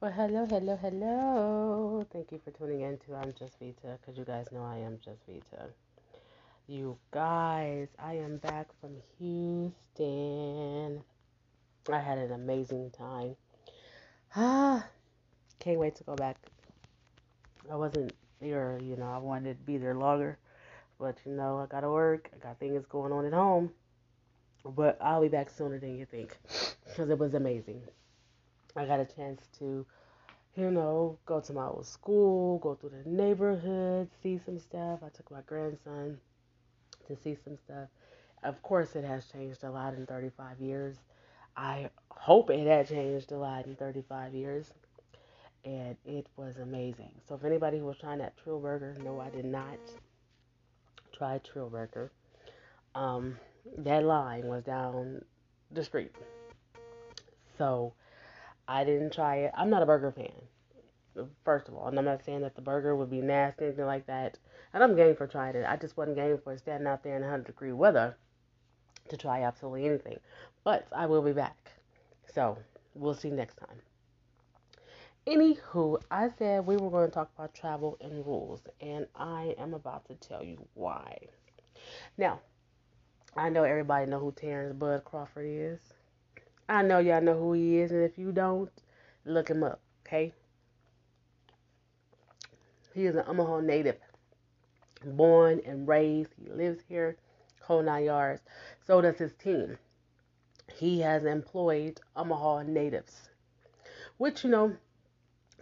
Well, hello, hello, hello. Thank you for tuning in to I'm Just Vita, because you guys know I am Just Vita. You guys, I am back from Houston. I had an amazing time. Ah, can't wait to go back. I wasn't there, you know, I wanted to be there longer, but you know, I gotta work. I got things going on at home, but I'll be back sooner than you think, because it was amazing. I got a chance to you know, go to my old school, go through the neighborhood, see some stuff. I took my grandson to see some stuff. Of course, it has changed a lot in 35 years. I hope it had changed a lot in 35 years. And it was amazing. So, if anybody was trying that Trill Burger, no, I did not try Trill Burger. Um, that line was down the street. So, I didn't try it. I'm not a burger fan first of all. And I'm not saying that the burger would be nasty, or anything like that. And I'm game for trying it. I just wasn't game for standing out there in 100 degree weather to try absolutely anything. But I will be back. So we'll see next time. Anywho, I said we were going to talk about travel and rules, and I am about to tell you why. Now, I know everybody know who Terence Bud Crawford is. I know y'all know who he is, and if you don't, look him up, okay? He is an Omaha native, born and raised. He lives here, whole nine yards. So does his team. He has employed Omaha natives, which, you know,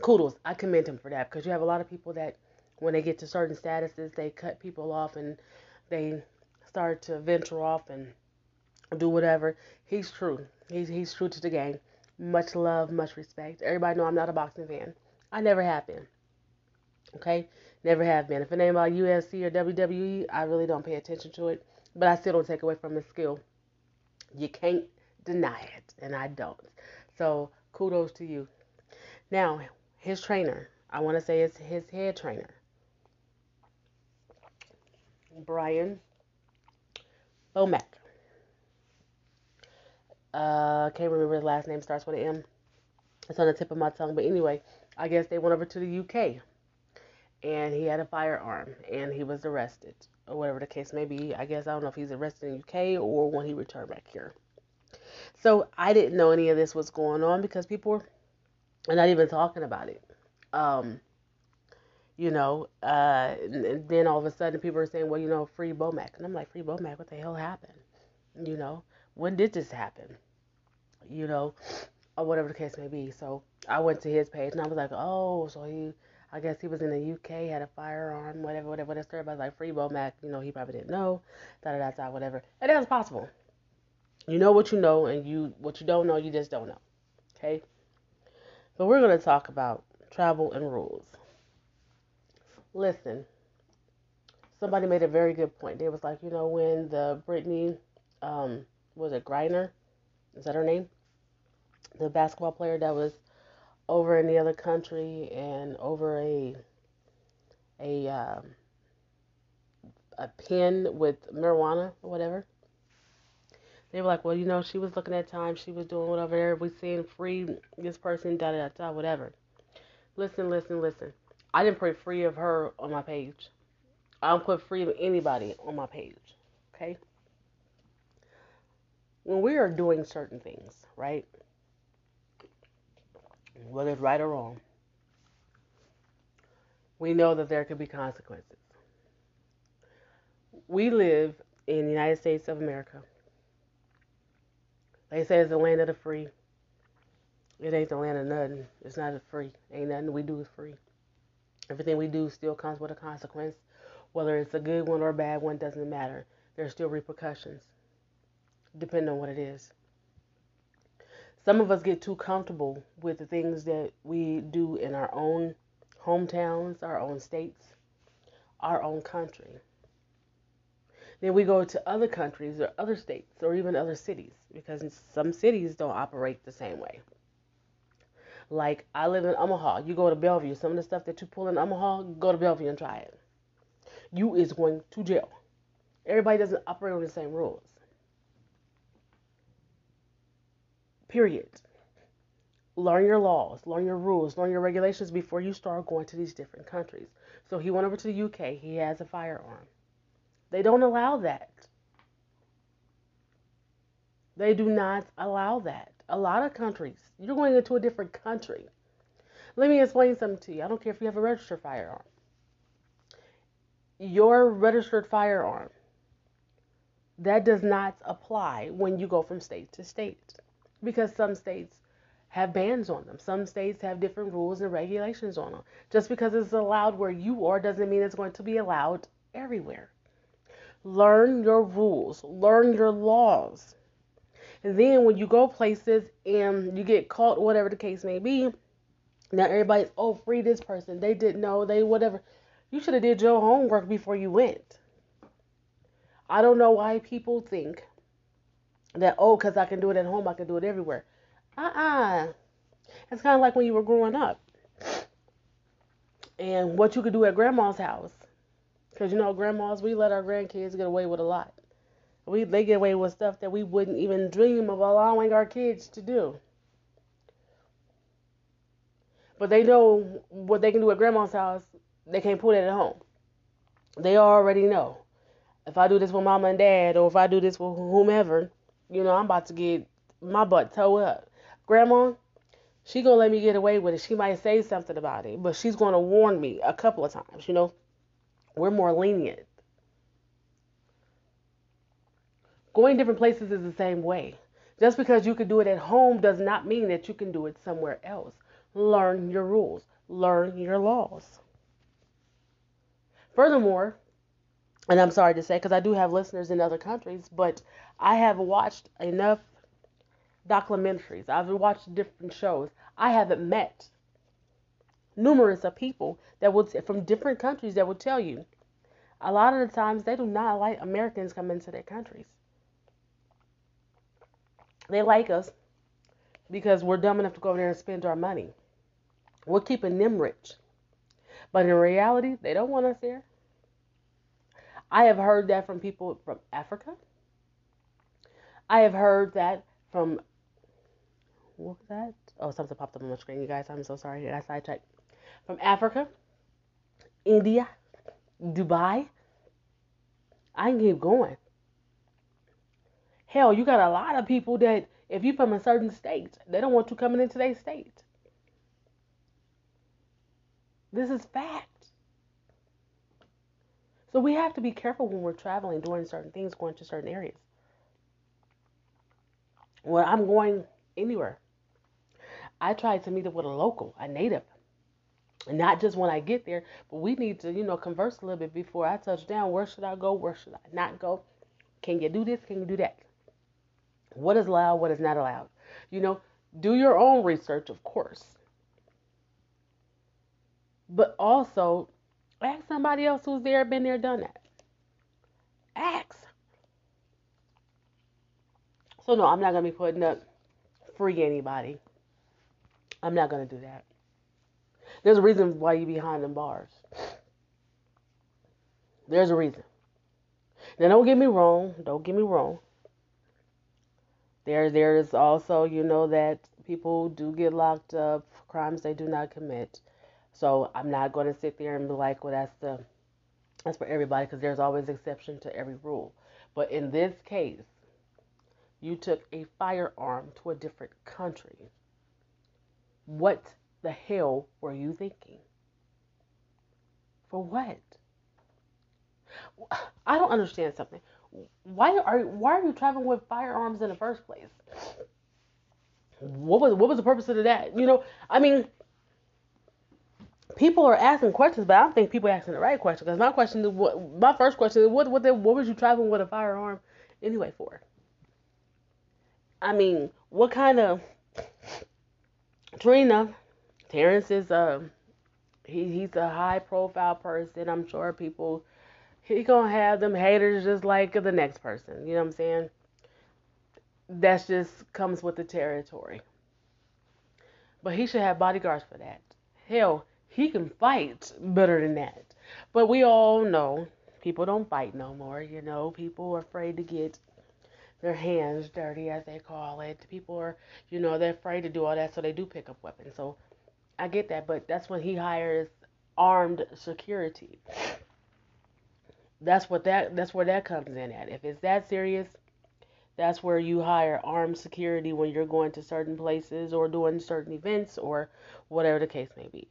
kudos. I commend him for that because you have a lot of people that, when they get to certain statuses, they cut people off and they start to venture off and do whatever. He's true. He's he's true to the game. Much love, much respect. Everybody know I'm not a boxing fan. I never have been. Okay? Never have been. If it ain't about UFC or WWE, I really don't pay attention to it. But I still don't take away from his skill. You can't deny it, and I don't. So kudos to you. Now, his trainer, I want to say it's his head trainer, Brian Bomac. Uh, can't remember his last name. Starts with an M. It's on the tip of my tongue. But anyway, I guess they went over to the UK and he had a firearm and he was arrested or whatever the case may be. I guess I don't know if he's arrested in the UK or when he returned back here. So I didn't know any of this was going on because people were not even talking about it. Um, you know, uh, and then all of a sudden people are saying, well, you know, free Bomac. And I'm like, free Bomac, what the hell happened? You know, when did this happen? You know, or whatever the case may be. So I went to his page and I was like, oh, so he I guess he was in the UK, had a firearm, whatever, whatever. Whatever. Everybody's like free Mac, you know, he probably didn't know, da da da da, whatever. And that's possible. You know what you know, and you what you don't know, you just don't know. Okay. But we're gonna talk about travel and rules. Listen, somebody made a very good point. They was like, you know, when the Brittney, um, was it Griner? Is that her name? The basketball player that was over in the other country and over a a um, a pen with marijuana or whatever. They were like, well, you know, she was looking at time, she was doing whatever. We seeing free this person, da da da, whatever. Listen, listen, listen. I didn't put free of her on my page. I don't put free of anybody on my page. Okay. When we are doing certain things, right? Whether it's right or wrong, we know that there could be consequences. We live in the United States of America. They say it's the land of the free. It ain't the land of nothing. It's not free. Ain't nothing we do is free. Everything we do still comes with a consequence. Whether it's a good one or a bad one doesn't matter. There's still repercussions, depending on what it is some of us get too comfortable with the things that we do in our own hometowns, our own states, our own country. Then we go to other countries or other states or even other cities because some cities don't operate the same way. Like I live in Omaha, you go to Bellevue, some of the stuff that you pull in Omaha, go to Bellevue and try it. You is going to jail. Everybody doesn't operate on the same rules. Period. learn your laws, learn your rules, learn your regulations before you start going to these different countries. So he went over to the UK. He has a firearm. They don't allow that. They do not allow that. A lot of countries, you're going into a different country. Let me explain something to you. I don't care if you have a registered firearm. Your registered firearm, that does not apply when you go from state to state because some states have bans on them. Some states have different rules and regulations on them. Just because it's allowed where you are doesn't mean it's going to be allowed everywhere. Learn your rules, learn your laws. And then when you go places and you get caught, whatever the case may be, now everybody's oh free this person. They didn't know they whatever. You should have did your homework before you went. I don't know why people think that oh because I can do it at home I can do it everywhere. Uh-uh. It's kind of like when you were growing up. And what you could do at grandma's house. Because, you know, grandmas, we let our grandkids get away with a lot. We They get away with stuff that we wouldn't even dream of allowing our kids to do. But they know what they can do at grandma's house, they can't put it at home. They already know. If I do this with mama and dad, or if I do this with whomever, you know, I'm about to get my butt towed up. Grandma, she gonna let me get away with it. She might say something about it, but she's gonna warn me a couple of times. You know, we're more lenient. Going different places is the same way. Just because you can do it at home does not mean that you can do it somewhere else. Learn your rules. Learn your laws. Furthermore, and I'm sorry to say, because I do have listeners in other countries, but I have watched enough documentaries. I've watched different shows. I haven't met numerous of people that would from different countries that would tell you a lot of the times they do not like Americans come into their countries. They like us because we're dumb enough to go over there and spend our money. We're keeping them rich. But in reality, they don't want us here. I have heard that from people from Africa. I have heard that from what was that? Oh, something popped up on my screen, you guys. I'm so sorry. I sidetracked. From Africa, India, Dubai. I can keep going. Hell, you got a lot of people that, if you're from a certain state, they don't want you coming into their state. This is fact. So we have to be careful when we're traveling, doing certain things, going to certain areas. When I'm going anywhere, I try to meet up with a local, a native. Not just when I get there, but we need to, you know, converse a little bit before I touch down. Where should I go? Where should I not go? Can you do this? Can you do that? What is allowed? What is not allowed? You know, do your own research, of course. But also, ask somebody else who's there, been there, done that. Ask. So, no, I'm not to be putting up free anybody. I'm not to do that. There's a reason why you behind them bars. There's a reason. Now, don't get me wrong. Don't get me wrong. There, there is also, you know, that people do get locked up for crimes they do not commit. So I'm not going to sit there and be like, well, that's the that's for everybody because there's always exception to every rule. But in this case, you took a firearm to a different country what the hell were you thinking? For what? I don't understand something. Why are why are you traveling with firearms in the first place? What was what was the purpose of that? You know, I mean, people are asking questions, but I don't think people are asking the right question. Because my question is, what my first question is, what what what was you traveling with a firearm anyway for? I mean, what kind of Trina, Terence is a um, he, he's a high profile person. I'm sure people he gonna have them haters just like the next person. You know what I'm saying? That's just comes with the territory. But he should have bodyguards for that. Hell, he can fight better than that. But we all know people don't fight no more. You know, people are afraid to get their hands dirty, as they call it. People are, you know, they're afraid to do all that, so they do pick up weapons. So I get that, but that's when he hires armed security. That's what that that's where that comes in at. If it's that serious, that's where you hire armed security when you're going to certain places or doing certain events or whatever the case may be.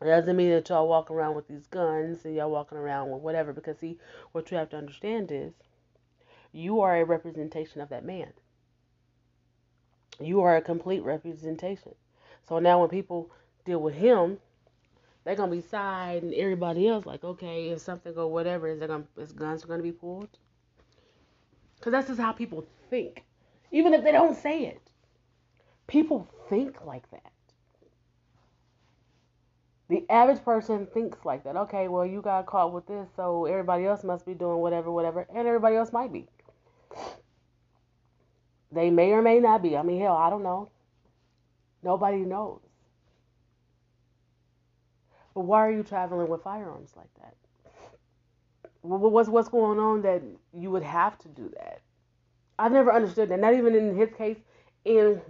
It doesn't mean that y'all walk around with these guns and y'all walking around with whatever because see what you have to understand is you are a representation of that man. You are a complete representation. So now when people deal with him, they're gonna be side and everybody else like, okay, if something or whatever, is gonna is guns gonna be pulled? Because that's just how people think, even if they don't say it. People think like that. The average person thinks like that. Okay, well, you got caught with this, so everybody else must be doing whatever, whatever, and everybody else might be. They may or may not be. I mean, hell, I don't know. Nobody knows. But why are you traveling with firearms like that? What's what's going on that you would have to do that? I've never understood that. Not even in his case, in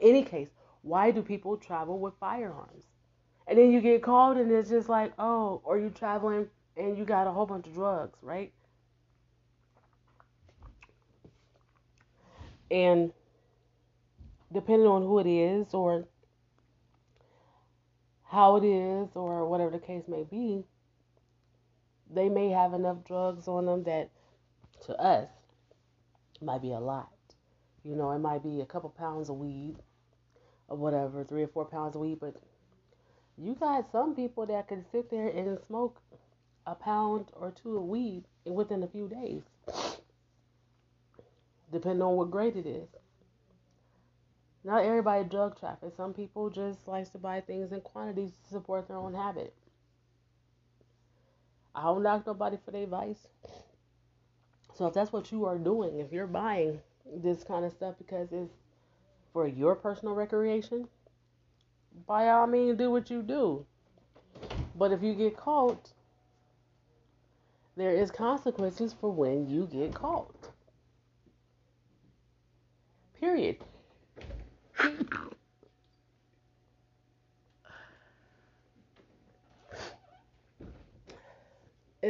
any case, why do people travel with firearms? And then you get called, and it's just like, oh, or you traveling and you got a whole bunch of drugs, right? And depending on who it is or how it is or whatever the case may be, they may have enough drugs on them that to us might be a lot. You know, it might be a couple pounds of weed or whatever, three or four pounds of weed, but you got some people that can sit there and smoke a pound or two of weed within a few days, depending on what grade it is. Not everybody drug traffic. Some people just likes to buy things in quantities to support their own habit. I don't knock nobody for their vice. So if that's what you are doing, if you're buying this kind of stuff because it's for your personal recreation, by all means do what you do. But if you get caught, there is consequences for when you get caught. Period.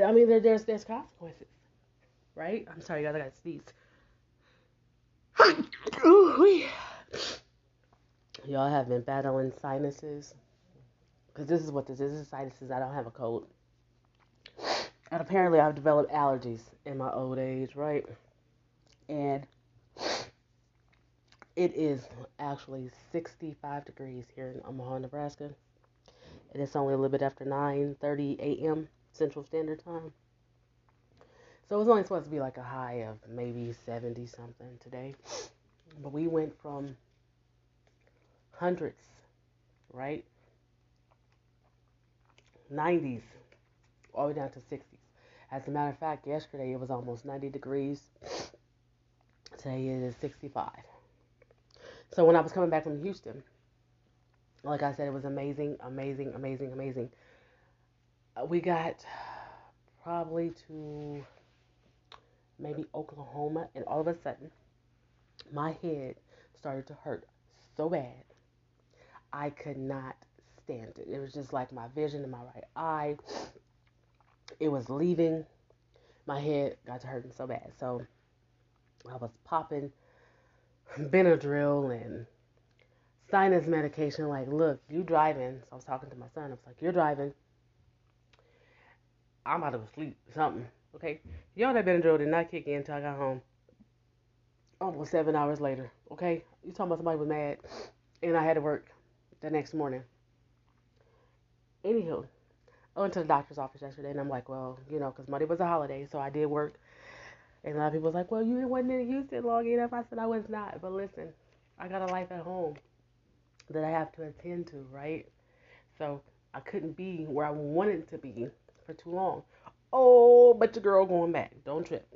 I mean, there, there's there's consequences, right? I'm sorry, guys, I got to sneeze. Ooh, Y'all have been battling sinuses, because this is what this is. This is sinuses. I don't have a cold, and apparently I've developed allergies in my old age, right? And it is actually 65 degrees here in Omaha, Nebraska, and it's only a little bit after 9:30 a.m. Central Standard Time. So it was only supposed to be like a high of maybe 70 something today. But we went from hundreds, right? 90s, all the way down to 60s. As a matter of fact, yesterday it was almost 90 degrees. Today it is 65. So when I was coming back from Houston, like I said, it was amazing, amazing, amazing, amazing. Uh, we got probably to maybe Oklahoma, and all of a sudden, my head started to hurt so bad. I could not stand it. It was just like my vision in my right eye. It was leaving. My head got to hurting so bad. So I was popping Benadryl and sinus medication. Like, look, you driving. So I was talking to my son. I was like, you're driving. I'm to go sleep. Something. Okay. Y'all that Benadryl did not kick in until I got home. Almost seven hours later. Okay. You talking about somebody was mad. And I had to work the next morning. Anywho, I went to the doctor's office yesterday and I'm like, well, you know, because Monday was a holiday, so I did work. And a lot of people was like, well, you wasn't in Houston long enough. I said I was not. But listen, I got a life at home that I have to attend to, right? So I couldn't be where I wanted to be for too long. Oh, but your girl going back. Don't trip.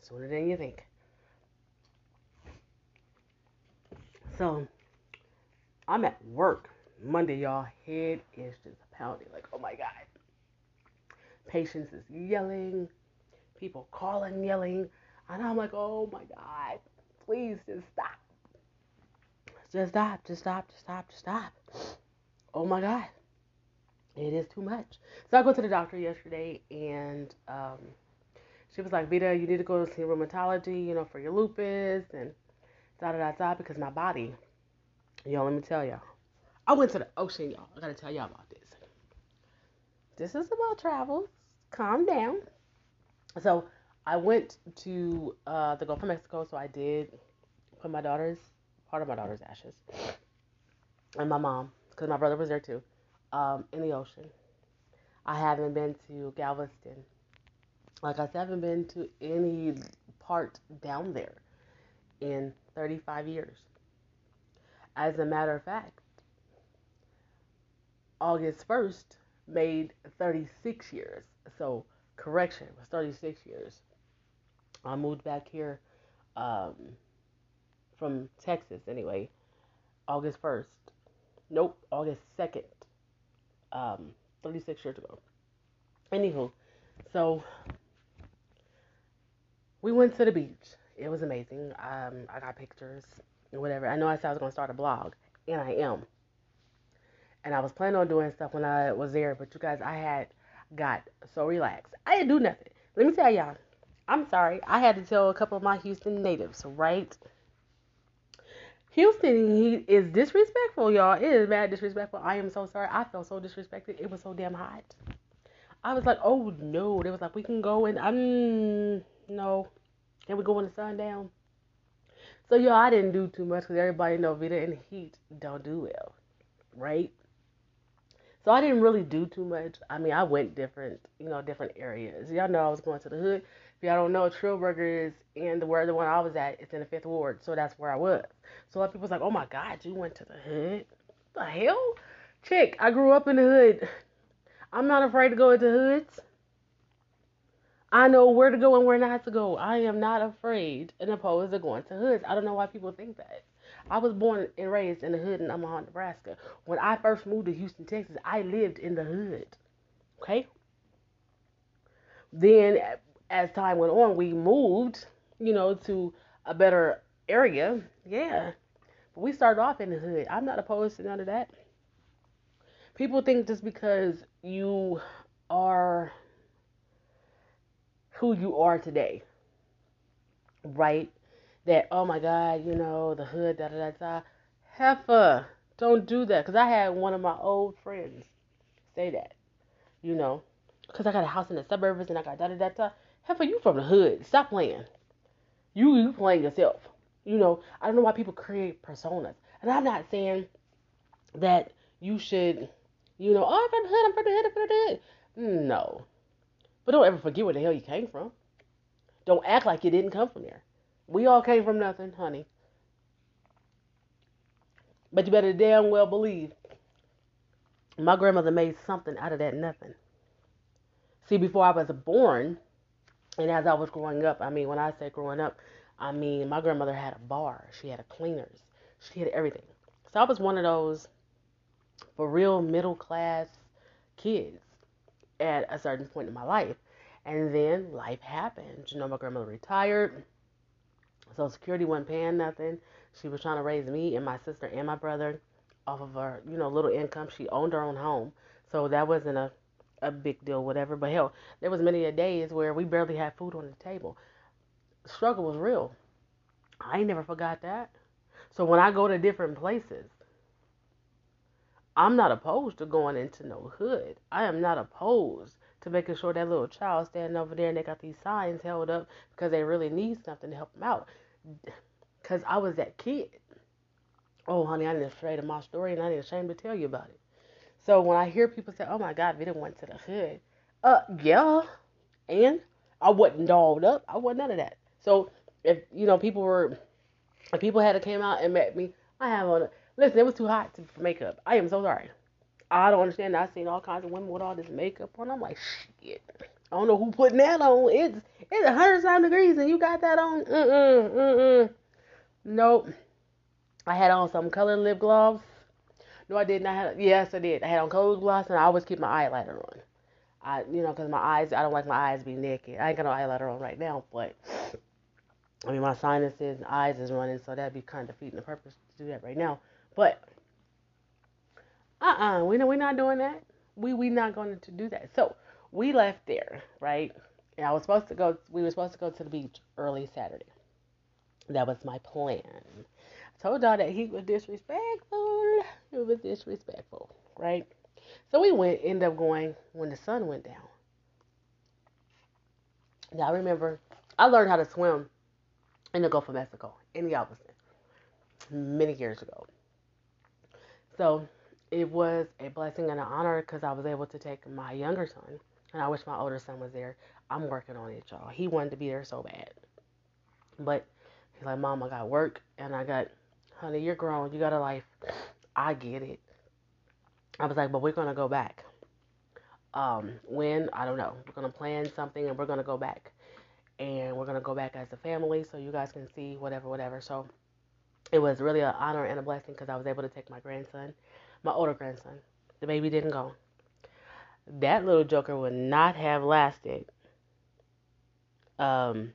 Sooner than you think. So I'm at work Monday, y'all. Head is just pounding. Like, oh my God. Patients is yelling. People calling, yelling. And I'm like, oh my God, please just stop. Just stop, just stop, just stop, just stop. Oh my God. It is too much. So I go to the doctor yesterday and um, she was like, Vita, you need to go to see rheumatology, you know, for your lupus and da da da da because my body, y'all, let me tell y'all. I went to the ocean, y'all. I gotta tell y'all about this. This is about travel. Calm down. So I went to uh, the Gulf of Mexico, so I did put my daughter's part of my daughter's ashes and my mom, because my brother was there too, um, in the ocean. I haven't been to Galveston. Like I said, I haven't been to any part down there in 35 years. As a matter of fact, August 1st made 36 years. So, correction, was 36 years. I moved back here um, from Texas anyway, August 1st. Nope, August 2nd, um, 36 years ago. Anywho, so we went to the beach. It was amazing. Um, I got pictures and whatever. I know I said I was going to start a blog, and I am. And I was planning on doing stuff when I was there, but you guys, I had got so relaxed. I didn't do nothing. Let me tell y'all, I'm sorry. I had to tell a couple of my Houston natives, right? Houston he is disrespectful, y'all. It is bad disrespectful. I am so sorry. I felt so disrespected. It was so damn hot. I was like, oh no. They was like, we can go and I'm no. Can we go when the sun down? So y'all, I didn't do too much because everybody know Vita and heat don't do well, right? So I didn't really do too much. I mean, I went different, you know, different areas. Y'all know I was going to the hood. If y'all don't know, Trillburger is in the where the one I was at. It's in the fifth ward, so that's where I was. So a lot of people's like, "Oh my God, you went to the hood? What the hell, chick? I grew up in the hood. I'm not afraid to go into hoods. I know where to go and where not to go. I am not afraid and opposed to going to hoods. I don't know why people think that. I was born and raised in the hood in Omaha, Nebraska. When I first moved to Houston, Texas, I lived in the hood. Okay? Then, as time went on, we moved, you know, to a better area. Yeah. But we started off in the hood. I'm not opposed to none of that. People think just because you are who you are today, right? That oh my god, you know the hood, da da da da. Heifer, don't do that, cause I had one of my old friends say that, you know, cause I got a house in the suburbs and I got da da da da. Heifer, you from the hood? Stop playing. You you playing yourself. You know, I don't know why people create personas, and I'm not saying that you should, you know, oh I'm from the hood, I'm from the hood, I'm from the hood. No, but don't ever forget where the hell you came from. Don't act like you didn't come from there. We all came from nothing, honey. But you better damn well believe my grandmother made something out of that nothing. See, before I was born, and as I was growing up, I mean, when I say growing up, I mean, my grandmother had a bar, she had a cleaners, she had everything. So I was one of those for real middle class kids at a certain point in my life. And then life happened. You know, my grandmother retired. Social Security wasn't paying nothing. She was trying to raise me and my sister and my brother off of her, you know, little income. She owned her own home, so that wasn't a a big deal, whatever. But hell, there was many a days where we barely had food on the table. Struggle was real. I ain't never forgot that. So when I go to different places, I'm not opposed to going into no hood. I am not opposed to making sure that little child standing over there and they got these signs held up because they really need something to help them out because I was that kid. Oh, honey, I didn't afraid of my story and I didn't ashamed to tell you about it. So when I hear people say, "Oh my God, Vita went to the hood," uh, yeah, and I wasn't dolled up. I wasn't none of that. So if you know people were, if people had to came out and met me, I have on. A, listen, it was too hot to, for makeup. I am so sorry. I don't understand. I've seen all kinds of women with all this makeup on. I'm like, shit. I don't know who putting that on. It's it's a hundred some degrees and you got that on. Mm mm mm Nope. I had on some colored lip gloss. No, I did not have. Yes, I did. I had on colored gloss and I always keep my eyeliner on. I, you know, because my eyes, I don't like my eyes being naked. I ain't got no eyeliner on right now, but I mean, my sinuses and eyes is running, so that'd be kind of defeating the purpose to do that right now. But uh-uh, we know we're not doing that. We we not going to do that. So we left there, right? And I was supposed to go. We were supposed to go to the beach early Saturday. That was my plan. I told y'all that he was disrespectful. He was disrespectful, right? So we went. end up going when the sun went down. Now I remember I learned how to swim in the Gulf of Mexico in the Galveston many years ago. So it was a blessing and an honor because I was able to take my younger son, and I wish my older son was there. I'm working on it, y'all. He wanted to be there so bad, but he's like, "Mom, I got work, and I got, honey, you're grown, you got a life. I get it." I was like, "But we're gonna go back. Um, when I don't know. We're gonna plan something, and we're gonna go back, and we're gonna go back as a family, so you guys can see whatever, whatever." So it was really an honor and a blessing because I was able to take my grandson my older grandson. The baby didn't go. That little joker would not have lasted um,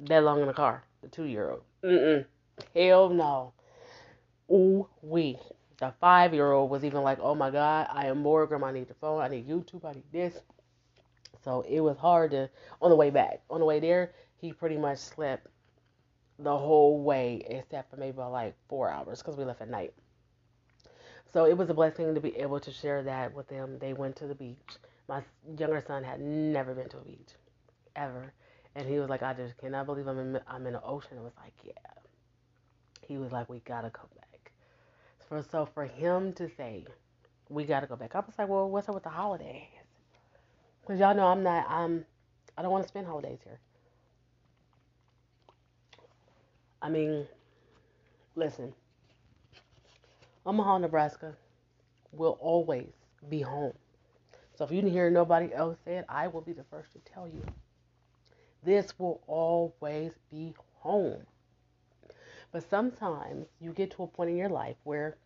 that long in the car. The two year old. Mm-mm. Hell no. Ooh wee. The five year old was even like, oh my God, I am grandma. I need the phone. I need YouTube. I need this. So it was hard to, on the way back. On the way there, he pretty much slept the whole way except for maybe about like four hours because we left at night. So it was a blessing to be able to share that with them. They went to the beach. My younger son had never been to a beach, ever. And he was like, I just cannot believe I'm in, I'm in the ocean. I was like, yeah. He was like, we gotta go back. For, so for him to say, we gotta go back, I was like, well, what's up with the holidays? Because y'all know I'm not, I'm, I don't want to spend holidays here. I mean, listen, Omaha, Nebraska will always be home. So if you didn't hear nobody else say it, I will be the first to tell you. This will always be home. But sometimes you get to a point in your life where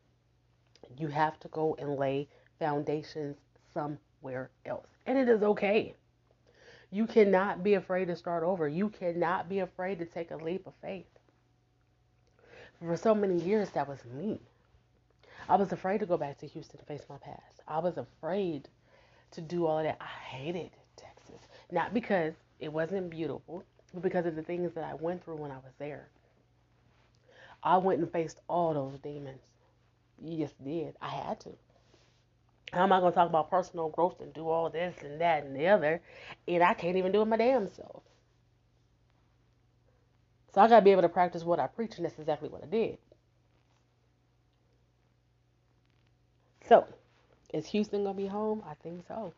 you have to go and lay foundations somewhere else. And it is okay. You cannot be afraid to start over. You cannot be afraid to take a leap of faith. For so many years, that was me. I was afraid to go back to Houston to face my past. I was afraid to do all of that. I hated Texas. Not because it wasn't beautiful, but because of the things that I went through when I was there. I went and faced all those demons. You just did. I had to. How am I going to talk about personal growth and do all this and that and the other, and I can't even do it my damn self? So I got to be able to practice what I preach, and that's exactly what I did. So, is Houston gonna be home? I think so.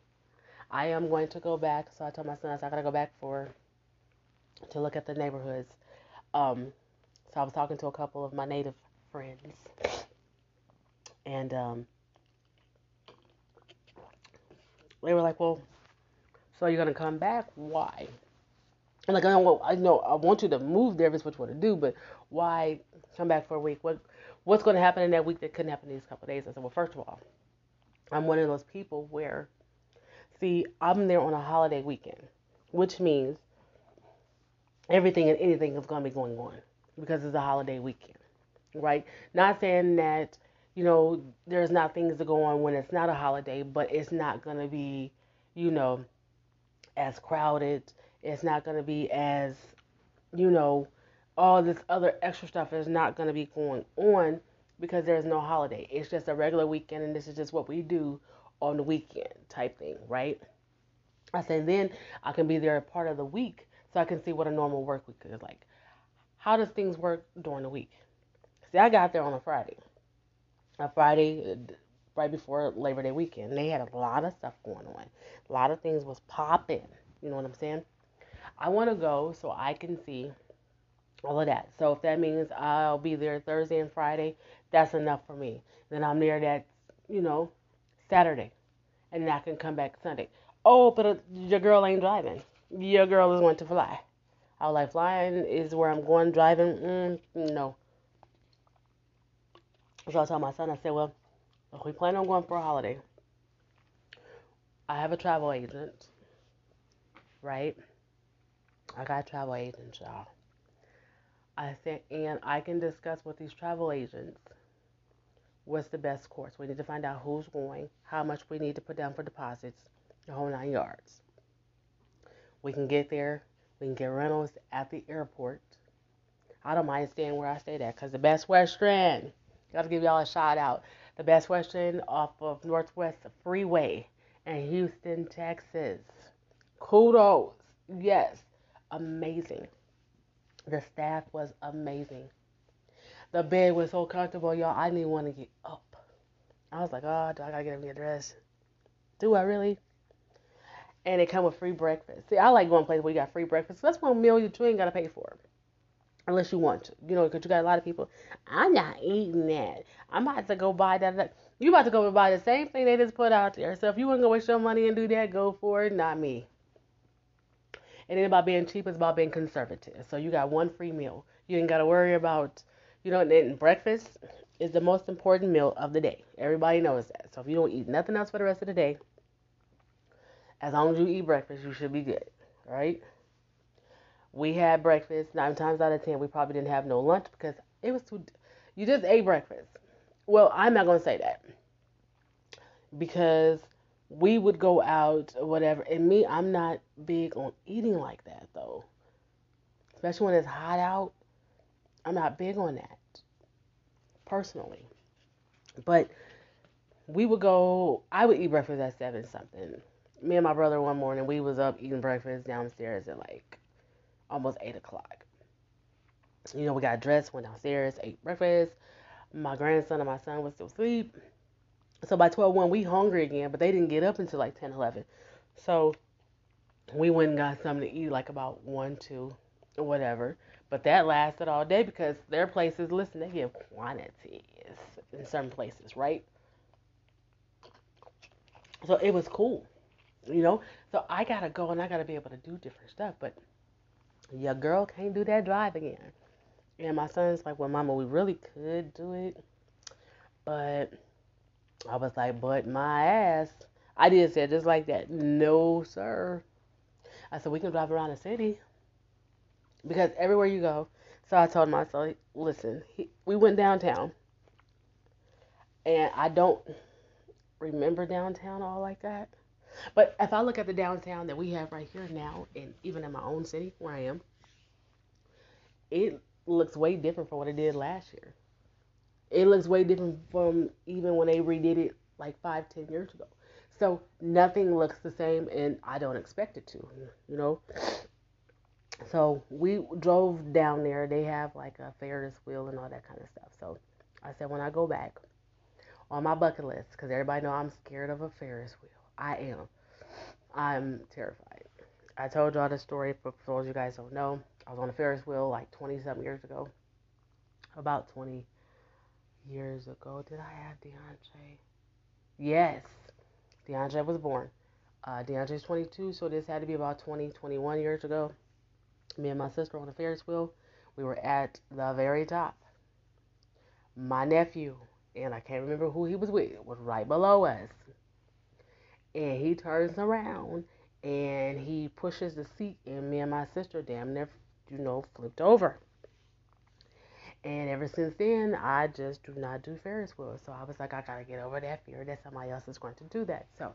I am going to go back. So I told my son, I gotta go back for to look at the neighborhoods. Um, so I was talking to a couple of my native friends, and um, they were like, "Well, so you're gonna come back? Why?" And like, I know, I know, I want you to move there if it's what you want to do, but why come back for a week? What what's going to happen in that week that couldn't happen in these couple days? I said, well, first of all, I'm one of those people where, see, I'm there on a holiday weekend, which means everything and anything is going to be going on because it's a holiday weekend, right? Not saying that, you know, there's not things to go on when it's not a holiday, but it's not going to be, you know, as crowded. It's not going to be as, you know, all this other extra stuff is not going to be going on because there's no holiday. It's just a regular weekend, and this is just what we do on the weekend type thing, right? I said, then I can be there a part of the week so I can see what a normal work week is like. How does things work during the week? See, I got there on a Friday. A Friday uh, right before Labor Day weekend. They had a lot of stuff going on. A lot of things was popping. You know what I'm saying? I want to go so I can see all of that. So if that means I'll be there Thursday and Friday, that's enough for me. Then I'm there that, you know, Saturday, and then I can come back Sunday. Oh, but uh, your girl ain't driving. Your girl is going to fly. I like, flying is where I'm going. Driving, mm, no. So I told my son, I said, well, if we plan on going for a holiday, I have a travel agent, right? I got travel agents, y'all. I think, and I can discuss with these travel agents what's the best course. We need to find out who's going, how much we need to put down for deposits, the whole nine yards. We can get there. We can get rentals at the airport. I don't mind staying where I stayed at because the Best Western, got to give y'all a shout out. The Best Western off of Northwest Freeway in Houston, Texas. Kudos. Yes, amazing. The staff was amazing. The bed was so comfortable, y'all. I didn't want to get up. I was like, oh, do I gotta get a new dress? Do I really? And it come with free breakfast. See, I like going places where you got free breakfast. That's one meal you ain't gotta pay for, unless you want to. You know, because you got a lot of people. I'm not eating that. I'm about to go buy that. that. You about to go and buy the same thing they just put out there. So if you want to go waste your money and do that, go for it. Not me. It ain't about being cheap, it's about being conservative. So you got one free meal. You ain't got to worry about, you know, and breakfast is the most important meal of the day. Everybody knows that. So if you don't eat nothing else for the rest of the day, as long as you eat breakfast, you should be good, right? We had breakfast. Nine times out of ten, we probably didn't have no lunch because it was too. You just ate breakfast. Well, I'm not gonna say that because we would go out or whatever. And me, I'm not big on eating like that though. Especially when it's hot out. I'm not big on that personally. But we would go I would eat breakfast at seven something. Me and my brother one morning we was up eating breakfast downstairs at like almost eight o'clock. You know, we got dressed, went downstairs, ate breakfast. My grandson and my son was still asleep. So by 12 1, we hungry again, but they didn't get up until like 10 11. So we went and got something to eat like about 1 2 or whatever. But that lasted all day because their places, listen, they give quantities in certain places, right? So it was cool, you know? So I got to go and I got to be able to do different stuff. But your girl can't do that drive again. And my son's like, well, mama, we really could do it. But I was like, but my ass. I did say just like that. No, sir. I said, we can drive around the city. Because everywhere you go. So I told myself, listen, he, we went downtown. And I don't remember downtown all like that. But if I look at the downtown that we have right here now, and even in my own city where I am, it looks way different from what it did last year. It looks way different from even when they redid it like five, ten years ago. So nothing looks the same, and I don't expect it to, you know. So we drove down there. They have like a Ferris wheel and all that kind of stuff. So I said when I go back on my bucket list, because everybody know I'm scared of a Ferris wheel. I am. I'm terrified. I told y'all the story for those you guys don't know. I was on a Ferris wheel like 20 something years ago. About 20 years ago. Did I have DeAndre? Yes, DeAndre was born. Uh, DeAndre's 22, so this had to be about 20, 21 years ago. Me and my sister on a Ferris wheel. We were at the very top. My nephew, and I can't remember who he was with, was right below us. And he turns around and he pushes the seat, and me and my sister damn near, you know, flipped over. And ever since then, I just do not do Ferris wheels. So I was like, I gotta get over that fear that somebody else is going to do that. So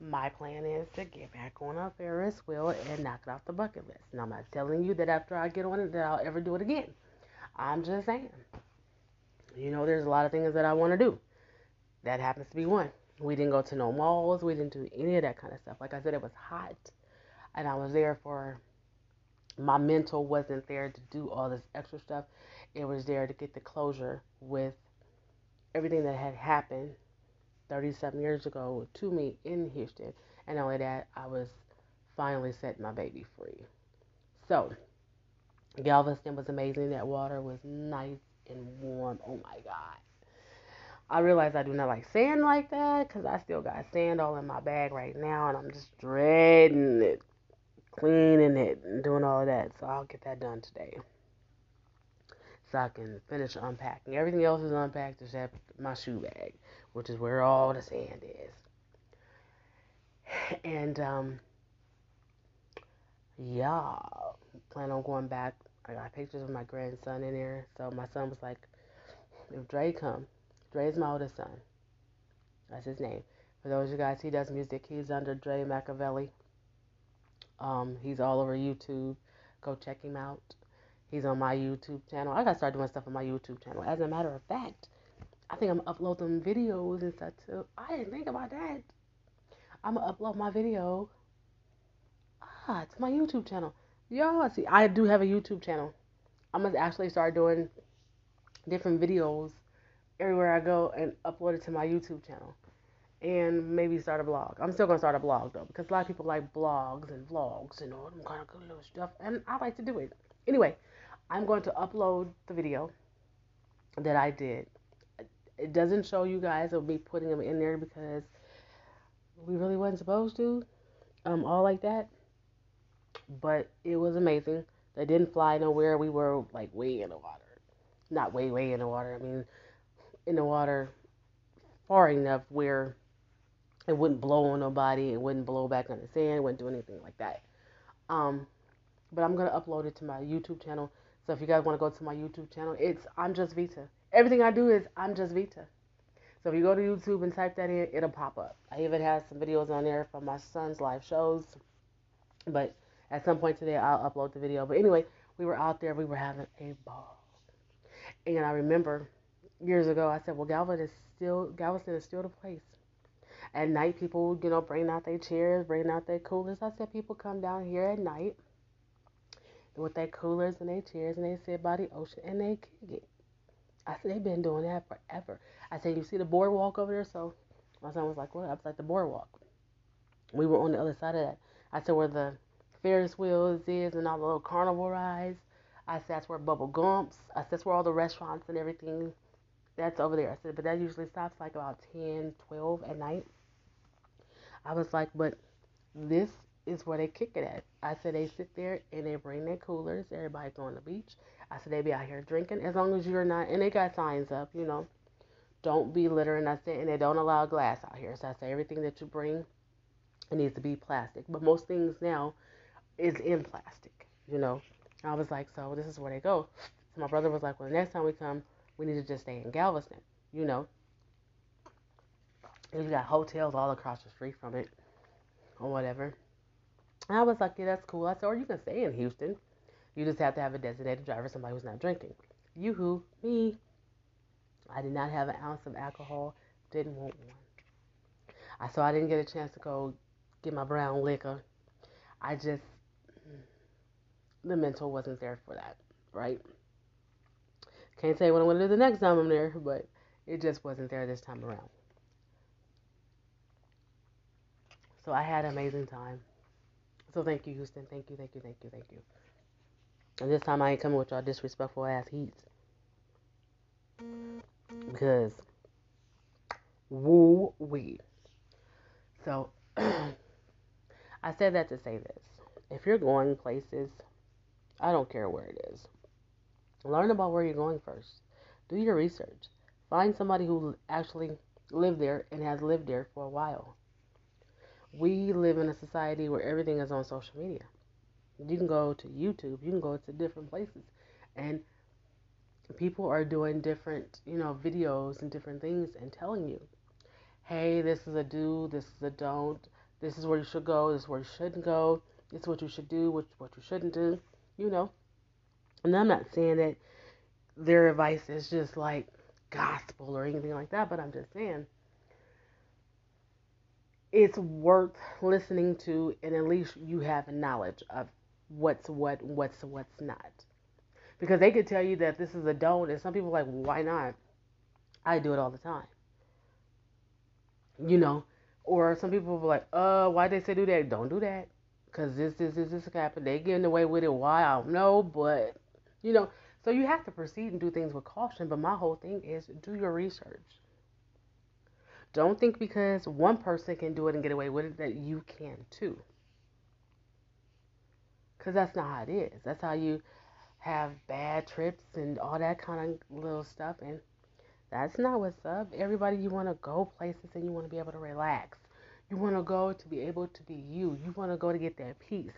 my plan is to get back on a Ferris wheel and knock it off the bucket list. And I'm not telling you that after I get on it that I'll ever do it again. I'm just saying. You know, there's a lot of things that I want to do. That happens to be one. We didn't go to no malls. We didn't do any of that kind of stuff. Like I said, it was hot, and I was there for my mental wasn't there to do all this extra stuff. It was there to get the closure with everything that had happened 37 years ago to me in Houston. And only that, I was finally setting my baby free. So, Galveston was amazing. That water was nice and warm. Oh my God. I realize I do not like sand like that because I still got sand all in my bag right now and I'm just dreading it, cleaning it, and doing all of that. So I'll get that done today so I can finish unpacking. Everything else is unpacked except my shoe bag, which is where all the sand is. And um, yeah, plan on going back. I got pictures of my grandson in there. So my son was like, if Dre come, Dre is my oldest son. That's his name. For those of you guys, he does music. He's under Dre Machiavelli. Um, he's all over YouTube. Go check him out. He's on my YouTube channel. I gotta start doing stuff on my YouTube channel. As a matter of fact, I think I'm gonna upload them videos and stuff too. I didn't think about that. I'm gonna upload my video ah to my YouTube channel. Y'all see, I do have a YouTube channel. I'm gonna actually start doing different videos everywhere I go and upload it to my YouTube channel and maybe start a blog. I'm still gonna start a blog though because a lot of people like blogs and vlogs and all them kind of good little stuff, and I like to do it. Anyway, I'm going to upload the video that I did. It doesn't show you guys of me putting them in there because we really wasn't supposed to, um, all like that. But it was amazing. They didn't fly nowhere. We were like way in the water, not way way in the water. I mean, in the water far enough where it wouldn't blow on nobody. It wouldn't blow back on the sand. It wouldn't do anything like that. Um, but I'm gonna upload it to my YouTube channel. So if you guys want to go to my YouTube channel, it's I'm just Vita. Everything I do is I'm just Vita. So if you go to YouTube and type that in, it'll pop up. I even have some videos on there from my son's live shows. But at some point today, I'll upload the video. But anyway, we were out there. We were having a ball. And I remember years ago, I said, well, Galveston is still Galveston is still the place at night, people, you know, bring out their chairs, bring out their coolers. I said people come down here at night with their coolers and their chairs and they sit by the ocean and they kick it. I said they've been doing that forever. I said, you see the boardwalk over there? So my son was like, what? I was like, the boardwalk. We were on the other side of that. I said, where the Ferris wheels is and all the little carnival rides. I said, that's where Bubba Gump's. I said, that's where all the restaurants and everything. That's over there. I said, but that usually stops like about 10, 12 at night. I was like, but this is where they kick it at. I said they sit there and they bring their coolers. Everybody's on the beach. I said they be out here drinking as long as you're not. And they got signs up, you know, don't be littering. I said, and they don't allow glass out here. So I said everything that you bring, it needs to be plastic. But most things now is in plastic, you know. I was like, so this is where they go. So my brother was like, well, the next time we come, we need to just stay in Galveston, you know. And you got hotels all across the street from it or whatever. I was like, yeah, that's cool. I said, or you can stay in Houston. You just have to have a designated driver, somebody who's not drinking. You who? Me. I did not have an ounce of alcohol. Didn't want one. I so I didn't get a chance to go get my brown liquor. I just mm, the mental wasn't there for that, right? Can't say what I'm gonna do the next time I'm there, but it just wasn't there this time around. So I had an amazing time. So thank you, Houston. Thank you, thank you, thank you, thank you. And this time I ain't coming with y'all disrespectful ass heats. Because woo wee. So I said that to say this. If you're going places, I don't care where it is. Learn about where you're going first. Do your research. Find somebody who actually lived there and has lived there for a while we live in a society where everything is on social media. You can go to YouTube, you can go to different places, and people are doing different, you know, videos and different things and telling you, hey, this is a do, this is a don't, this is where you should go, this is where you shouldn't go, this is what you should do, what, what you shouldn't do, you know. And I'm not saying that their advice is just like gospel or anything like that, but I'm just saying it's worth listening to and at least you have knowledge of what's what what's what's not. Because they could tell you that this is a don't and some people are like why not? I do it all the time. You know? Or some people are like uh why they say do that? Don't do that. Because this this this this happened they getting away with it. Why? I don't know but you know so you have to proceed and do things with caution. But my whole thing is do your research don't think because one person can do it and get away with it that you can too. Because that's not how it is. That's how you have bad trips and all that kind of little stuff. And that's not what's up. Everybody, you want to go places and you want to be able to relax. You want to go to be able to be you. You want to go to get that peace.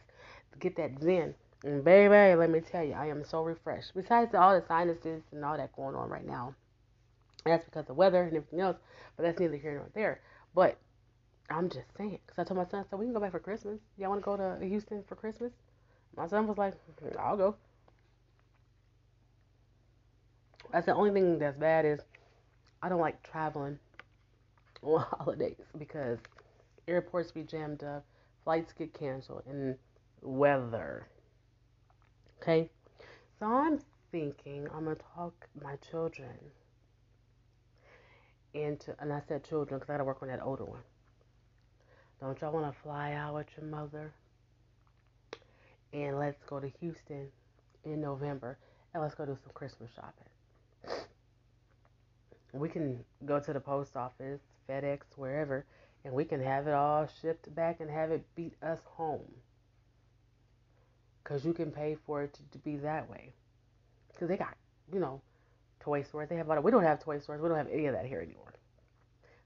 get that zen. And baby, let me tell you, I am so refreshed. Besides all the sinuses and all that going on right now, that's because of weather and everything else. But that's neither here nor there. But I'm just saying, because I told my son, so we can go back for Christmas. Y'all want to go to Houston for Christmas? My son was like, mm, I'll go. That's the only thing that's bad is I don't like traveling on holidays because airports be jammed up, flights get canceled, and weather. Okay, so I'm thinking I'm gonna talk my children into, and I said children because I gotta work on that older one. Don't y'all want to fly out with your mother? And let's go to Houston in November and let's go do some Christmas shopping. We can go to the post office, FedEx, wherever, and we can have it all shipped back and have it beat us home. Because you can pay for it to, to be that way. Because they got, you know, toy stores. They have all. We don't have toy stores. We don't have any of that here anymore.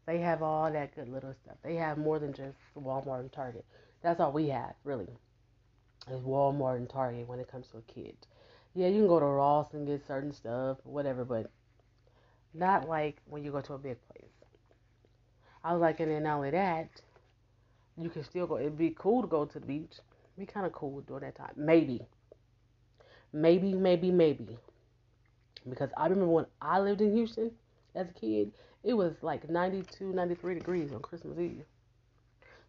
They have all that good little stuff. They have more than just Walmart and Target. That's all we have, really. Is Walmart and Target when it comes to a kid. Yeah, you can go to Ross and get certain stuff, whatever, but not like when you go to a big place. I was like, and then not only that, you can still go. It'd be cool to go to the beach. It'd be kind of cool during that time. Maybe. Maybe, maybe, maybe. Because I remember when I lived in Houston as a kid, it was like 92, 93 degrees on Christmas Eve.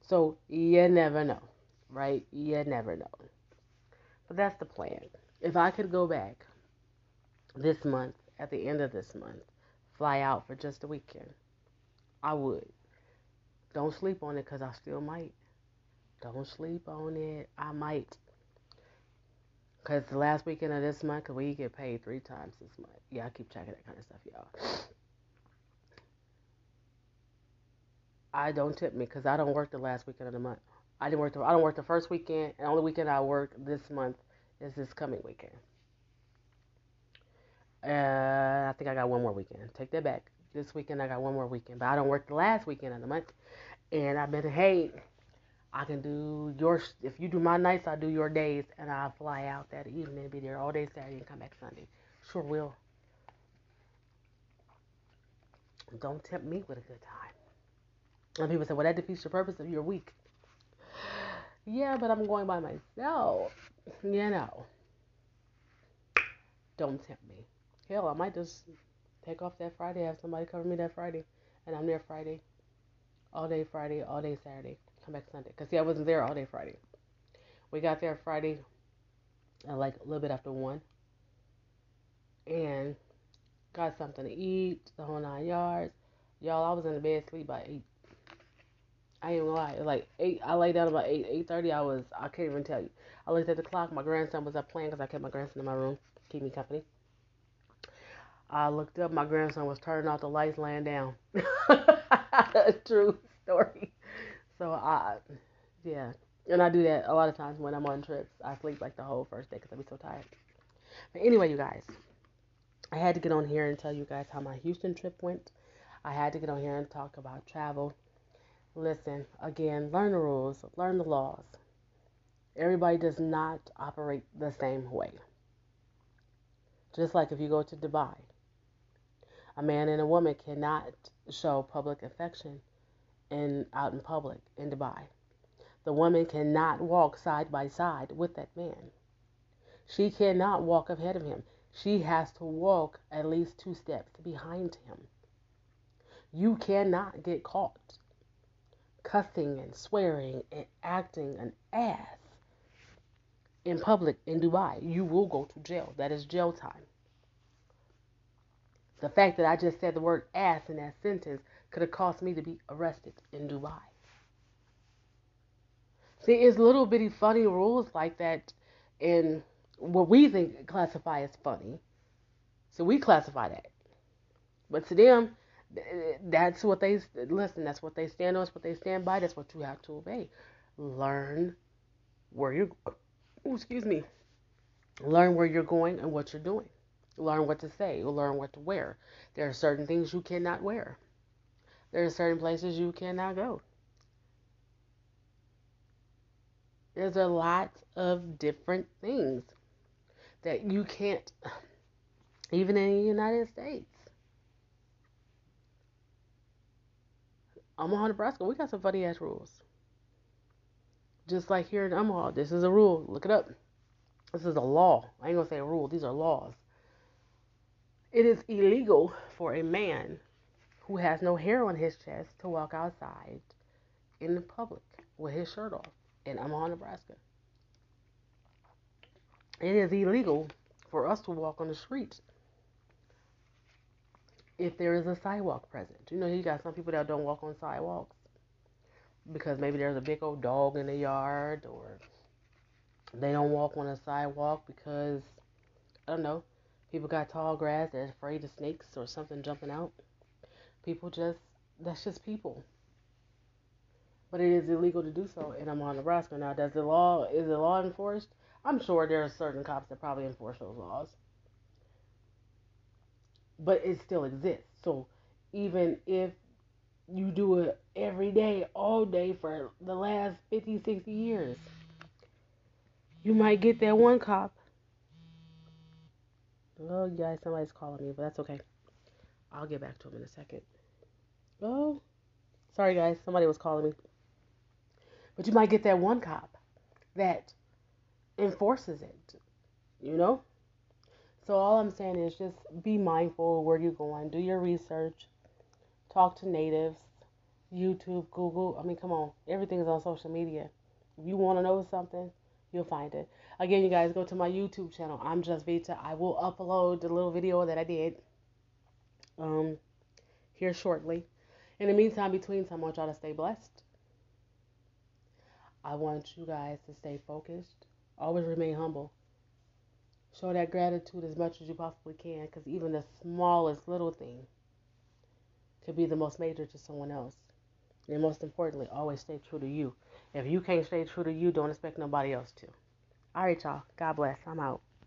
So you never know, right? You never know. But that's the plan. If I could go back this month, at the end of this month, fly out for just a weekend, I would. Don't sleep on it because I still might. Don't sleep on it. I might. Because the last weekend of this month, we get paid three times this month. Yeah, I keep checking that kind of stuff, y'all. I don't tip me because I don't work the last weekend of the month. I didn't work. The, I don't work the first weekend, and the only weekend I work this month is this coming weekend. Uh, I think I got one more weekend. Take that back. This weekend I got one more weekend, but I don't work the last weekend of the month. And I've been, I can do your. If you do my nights, I do your days, and I'll fly out that evening and be there all day Saturday and come back Sunday. Sure will. Don't tempt me with a good time. And people say, well, that defeats the purpose of your week. Yeah, but I'm going by myself. You know. Don't tempt me. Hell, I might just take off that Friday, have somebody cover me that Friday, and I'm there Friday, all day Friday, all day Saturday, come back Sunday. Because, see, I wasn't there all day Friday. We got there Friday at like a little bit after 1. And got something to eat, the whole nine yards. Y'all, I was in the bed asleep by 8. I ain't gonna lie. Like eight, I lay down about eight, eight thirty. I was, I can't even tell you. I looked at the clock. My grandson was up playing because I kept my grandson in my room, to keep me company. I looked up. My grandson was turning off the lights, laying down. True story. So I, yeah, and I do that a lot of times when I'm on trips. I sleep like the whole first day because I be so tired. But anyway, you guys, I had to get on here and tell you guys how my Houston trip went. I had to get on here and talk about travel Listen, again, learn the rules, learn the laws. Everybody does not operate the same way. Just like if you go to Dubai, a man and a woman cannot show public affection in out in public in Dubai. The woman cannot walk side by side with that man. She cannot walk ahead of him. She has to walk at least two steps behind him. You cannot get caught cussing and swearing and acting an ass in public in Dubai, you will go to jail. That is jail time. The fact that I just said the word ass in that sentence could have cost me to be arrested in Dubai. See, it's little bitty funny rules like that in what we think classify as funny. So we classify that. But to them, that's what they listen. That's what they stand on. That's what they stand by. That's what you have to obey. Learn where you're. Oh, excuse me. Learn where you're going and what you're doing. Learn what to say. Learn what to wear. There are certain things you cannot wear. There are certain places you cannot go. There's a lot of different things that you can't, even in the United States. Omaha, Nebraska, we got some funny ass rules. Just like here in Omaha, this is a rule. Look it up. This is a law. I ain't gonna say a rule, these are laws. It is illegal for a man who has no hair on his chest to walk outside in the public with his shirt off in Omaha, Nebraska. It is illegal for us to walk on the streets if there is a sidewalk present. You know, you got some people that don't walk on sidewalks because maybe there's a big old dog in the yard or they don't walk on a sidewalk because I don't know, people got tall grass, they're afraid of snakes or something jumping out. People just that's just people but it is illegal to do so in Omaha, Nebraska. Now, does the law is the law enforced? I'm sure there are certain cops that probably enforce those laws, but it still exists. So even if you do it every day, all day for the last 50, 60 years, you might get that one cop. Oh, guys, somebody's calling me, but that's okay. I'll get back to him in a second. Oh, sorry, guys, somebody was calling me. But you might get that one cop that enforces it, you know? So all I'm saying is just be mindful where you're going, do your research, talk to natives, YouTube, Google. I mean, come on, everything is on social media. If you want to know something, you'll find it. Again, you guys go to my YouTube channel. I'm just Vita. I will upload the little video that I did um here shortly. In the meantime, between time, I want y'all to stay blessed. I want you guys to stay focused. Always remain humble. Show that gratitude as much as you possibly can because even the smallest little thing could be the most major to someone else. And most importantly, always stay true to you. If you can't stay true to you, don't expect nobody else to. All right, y'all. God bless. I'm out.